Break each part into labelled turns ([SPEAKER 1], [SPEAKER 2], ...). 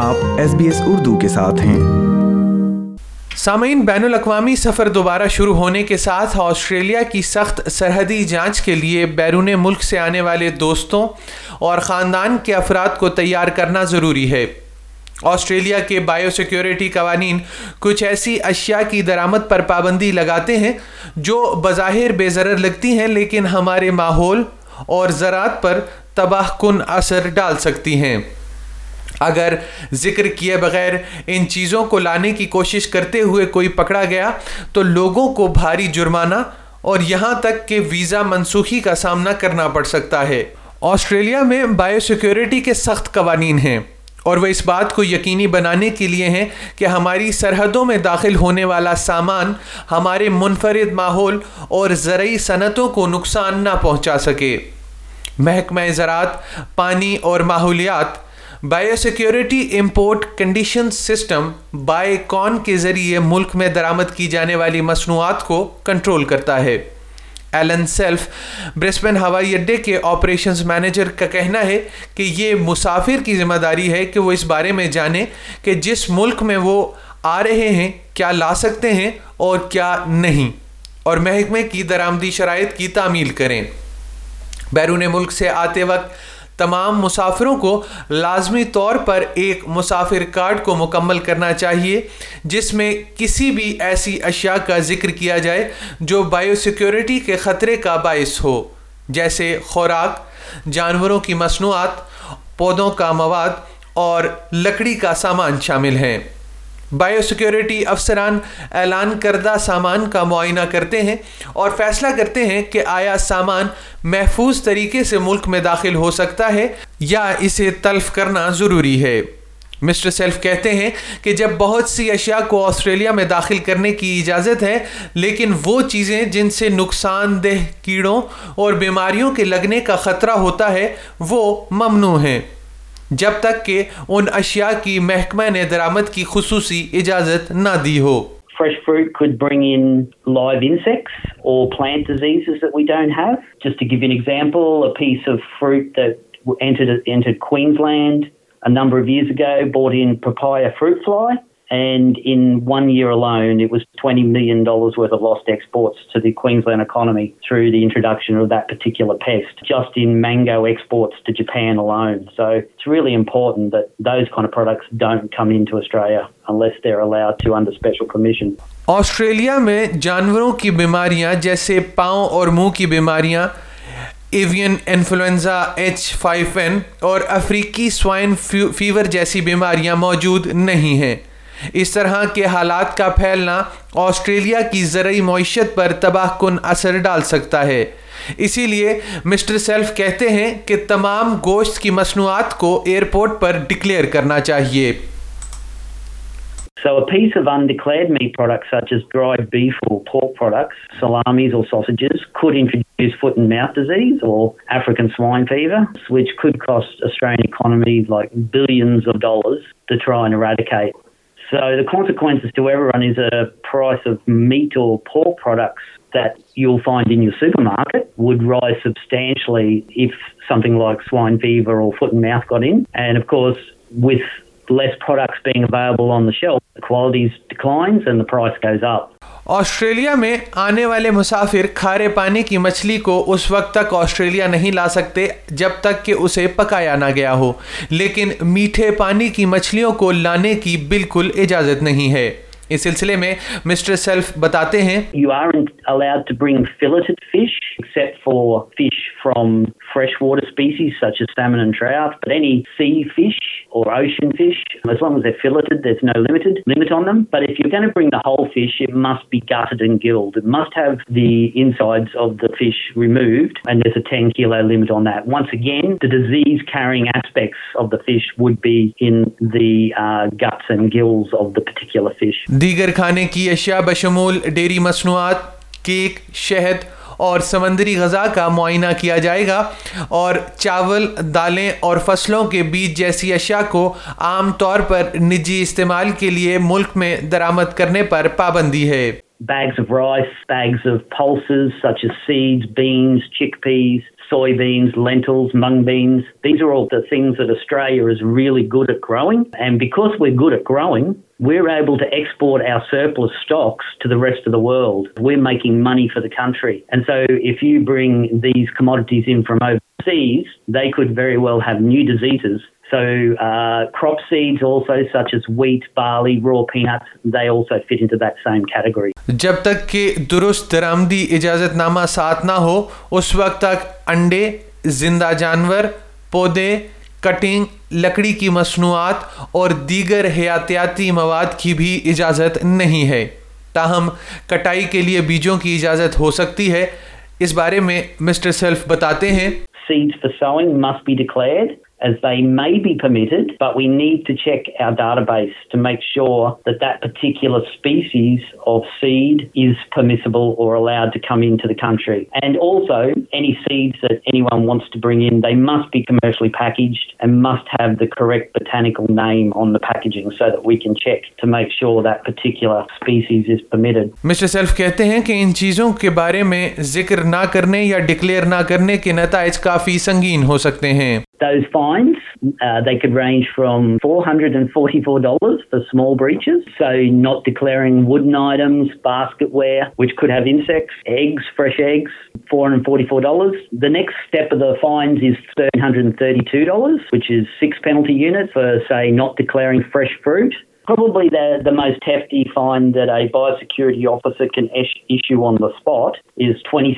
[SPEAKER 1] آپ S S B Urdu کے ساتھ ہیں
[SPEAKER 2] سامعین بین الاقوامی سفر دوبارہ شروع ہونے کے ساتھ آسٹریلیا کی سخت سرحدی جانچ کے لیے بیرون ملک سے آنے والے دوستوں اور خاندان کے افراد کو تیار کرنا ضروری ہے آسٹریلیا کے بائیو سیکیورٹی قوانین کچھ ایسی اشیاء کی درامت پر پابندی لگاتے ہیں جو بظاہر بے ذر لگتی ہیں لیکن ہمارے ماحول اور زراعت پر تباہ کن اثر ڈال سکتی ہیں اگر ذکر کیے بغیر ان چیزوں کو لانے کی کوشش کرتے ہوئے کوئی پکڑا گیا تو لوگوں کو بھاری جرمانہ اور یہاں تک کہ ویزا منسوخی کا سامنا کرنا پڑ سکتا ہے آسٹریلیا میں بائیو سیکیورٹی کے سخت قوانین ہیں اور وہ اس بات کو یقینی بنانے کے لیے ہیں کہ ہماری سرحدوں میں داخل ہونے والا سامان ہمارے منفرد ماحول اور زرعی صنعتوں کو نقصان نہ پہنچا سکے محکمہ زراعت پانی اور ماحولیات bio security import condition system BICON کے ذریعے ملک میں درامت کی جانے والی مصنوعات کو کنٹرول کرتا ہے ایلن سیلف بریسبن ہوائی اڈے کے آپریشنز مینیجر کا کہنا ہے کہ یہ مسافر کی ذمہ داری ہے کہ وہ اس بارے میں جانے کہ جس ملک میں وہ آ رہے ہیں کیا لا سکتے ہیں اور کیا نہیں اور محکمے کی درامدی شرائط کی تعمیل کریں بیرون ملک سے آتے وقت تمام مسافروں کو لازمی طور پر ایک مسافر کارڈ کو مکمل کرنا چاہیے جس میں کسی بھی ایسی اشیاء کا ذکر کیا جائے جو بائیو سیکیورٹی کے خطرے کا باعث ہو جیسے خوراک جانوروں کی مصنوعات پودوں کا مواد اور لکڑی کا سامان شامل ہیں بائیو سیکیورٹی افسران اعلان کردہ سامان کا معائنہ کرتے ہیں اور فیصلہ کرتے ہیں کہ آیا سامان محفوظ طریقے سے ملک میں داخل ہو سکتا ہے یا اسے تلف کرنا ضروری ہے مسٹر سیلف کہتے ہیں کہ جب بہت سی اشیاء کو آسٹریلیا میں داخل کرنے کی اجازت ہے لیکن وہ چیزیں جن سے نقصان دہ کیڑوں اور بیماریوں کے لگنے کا خطرہ ہوتا ہے وہ ممنوع ہیں جب تک کہ ان اشیاء کی کی محکمہ نے خصوصی اجازت نہ دی ہو
[SPEAKER 3] And in one year alone, it was $20 million worth of lost exports to the Queensland economy through the introduction of that particular pest, just in mango exports to Japan alone. So it's really important that those kind of products don't come into Australia unless they're allowed to under special permission.
[SPEAKER 2] Australia میں جانوروں کی بیماریاں جیسے پاؤں اور منہ کی بیماریاں avian influenza H five N اور افریقی سوائن فیور جیسی بیماریاں موجود نہیں ہیں اس طرح کے حالات کا پھیلنا آسٹریلیا کی زرعی معیشت پر تباہ کن اثر ڈال سکتا ہے اسی لیے مسٹر سیلف کہتے ہیں کہ تمام گوشت کی مصنوعات کو ایئرپورٹ پر ڈکلیئر کرنا چاہیے
[SPEAKER 3] میکس ناٹ وا instance like something likes fee according of course with listable on the شوالٹیز
[SPEAKER 2] Australia میں آنے والے مسافر کھارے پانی کی مچھلی کو اس وقت تک آسٹریلیا نہیں لا سکتے جب تک کہ اسے پکایا نہ گیا ہو لیکن میٹھے پانی کی مچھلیوں کو لانے کی بالکل اجازت نہیں ہے اس سلسلے میں مسٹر سیلف بتاتے ہیں
[SPEAKER 3] wasn't allowed to bring filleted fish except for fish from freshwater species such as salmon and trout, but any sea fish or ocean fish, as long as they're filleted, there's no limited limit on them. But if you're going to bring the whole fish, it must be gutted and gilled. It must have the insides of the fish removed, and there's a 10 kilo limit on that. Once again, the disease carrying aspects of the fish would be in the uh, guts and gills of the particular fish.
[SPEAKER 2] دیگر کھانے کی اشیاء بشمول dairy مصنوعات cake شہد اور سمندری غذا کا معائنہ کیا جائے گا اور چاول دالیں اور فصلوں کے بیج جیسی اشیاء کو عام طور پر نجی استعمال کے لیے ملک میں درامت کرنے پر پابندی ہے
[SPEAKER 3] soybeans, lentils, mung beans. These are all the things that Australia is really good at growing. And because we're good at growing, we're able to export our surplus stocks to the rest of the world. We're making money for the country. And so if you bring these commodities in from overseas, they could very well have new diseases So uh, crop seeds also such as wheat, barley, raw peanuts, they also fit into that same category.
[SPEAKER 2] جب تک کہ درست درامدی اجازت نامہ ساتھ نہ ہو اس وقت تک انڈے زندہ جانور پودے کٹنگ لکڑی کی مصنوعات اور دیگر حیاتیاتی مواد کی بھی اجازت نہیں ہے تاہم کٹائی کے لیے بیجوں کی اجازت ہو سکتی ہے اس بارے میں مسٹر سیلف بتاتے
[SPEAKER 3] ہیں seeds for sowing must be declared as they may be permitted, but we need to check our database to make sure that that particular species of seed is permissible or allowed to come into the country. And also, any seeds that anyone wants to bring in, they must be commercially packaged and must have the correct botanical name on the packaging so that we can check to make sure that particular species is permitted. Mr. Self کہتے ہیں کہ ان چیزوں کے بارے میں ذکر نہ کرنے یا ڈکلیئر نہ کرنے کے نتائج کافی سنگین ہو سکتے ہیں the is fines the cad rain from four hundred and forty four dollars warms way which could haves
[SPEAKER 2] fresh eggs ford forty four dollars next sixty entering fresh فروب security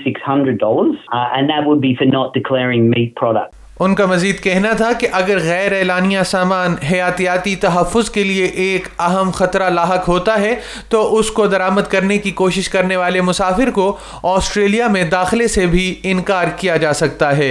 [SPEAKER 2] six hundred dollars be not during me product ان کا مزید کہنا تھا کہ اگر غیر اعلانیہ سامان حیاتیاتی تحفظ کے لیے ایک اہم خطرہ لاحق ہوتا
[SPEAKER 3] ہے تو اس کو درامت کرنے کی کوشش کرنے والے مسافر کو آسٹریلیا میں داخلے سے بھی انکار کیا جا سکتا ہے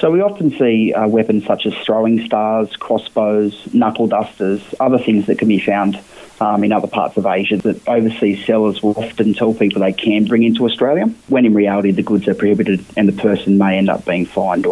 [SPEAKER 3] سوٹن سے ویپن سات کوسپلس نکو داسٹس آبس منا پفاتی سلس ونس وینڈیٹ مائن فون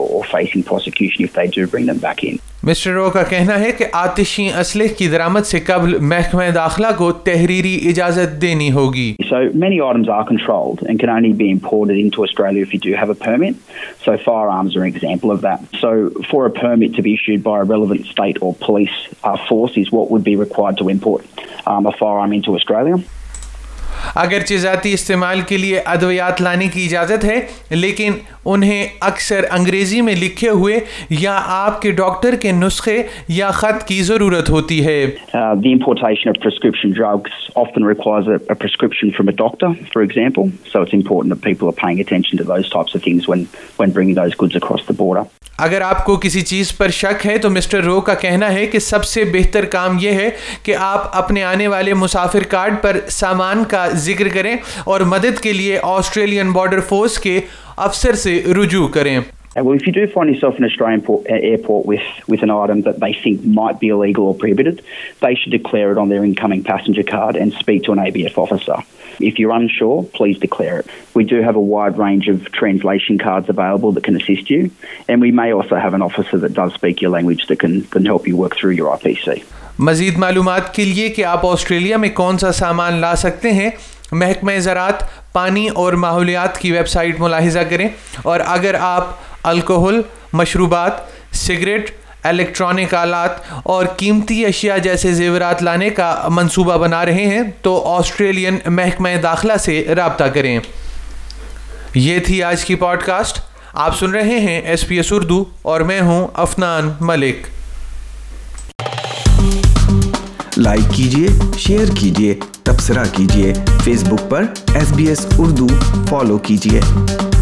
[SPEAKER 3] مسٹر رو کا کہنا ہے کہ آتشی اسلحے کی درامت سے قبل محکمہ داخلہ کو تحریری اجازت دینی ہوگی so
[SPEAKER 2] many arms are controlled and can only be imported into Australia if you do have a permit so firearms or example of that so for a permit to
[SPEAKER 4] be issued by a relevant state or police a force is what would be required to import a firearm into Australia اگرچہ ذاتی استعمال کے لیے ادویات لانے کی اجازت ہے لیکن انہیں اکثر انگریزی میں لکھے ہوئے یا آپ کے ڈاکٹر کے نسخے یا خط کی ضرورت ہوتی ہے uh, اگر آپ کو کسی چیز پر شک ہے تو مسٹر رو کا کہنا ہے کہ سب سے بہتر کام یہ ہے
[SPEAKER 2] کہ آپ اپنے آنے والے مسافر کارڈ پر سامان کا ذکر کریں اور مدد کے لیے آسٹریلین بارڈر فورس
[SPEAKER 4] کے افسر سے رجوع کریں And well, if you do find yourself in an Australian port, uh, airport with, with an item that they think might be illegal or prohibited, they should declare it on their incoming passenger card and speak to an ABF officer. If you're unsure, please declare it. We do have a wide range of translation cards available that can assist you, and we may also have an officer that does speak your language that can, can help you work through your IPC.
[SPEAKER 2] مزید معلومات کے لیے کہ آپ Australia میں کون سا سامان لا سکتے ہیں محکمہ زراعت پانی اور ماحولیات کی ویب سائٹ ملاحظہ کریں اور اگر آپ الکحل مشروبات سگریٹ الیکٹرانک آلات اور قیمتی اشیاء جیسے زیورات لانے کا منصوبہ بنا رہے ہیں تو آسٹریلین محکمہ داخلہ سے رابطہ کریں یہ تھی آج کی پوڈ کاسٹ آپ سن رہے ہیں ایس پی ایس اردو اور میں ہوں
[SPEAKER 1] افنان ملک لائک کیجیے شیئر کیجیے تبصرہ کیجیے فیس بک پر S B S Urdu follow کیجیے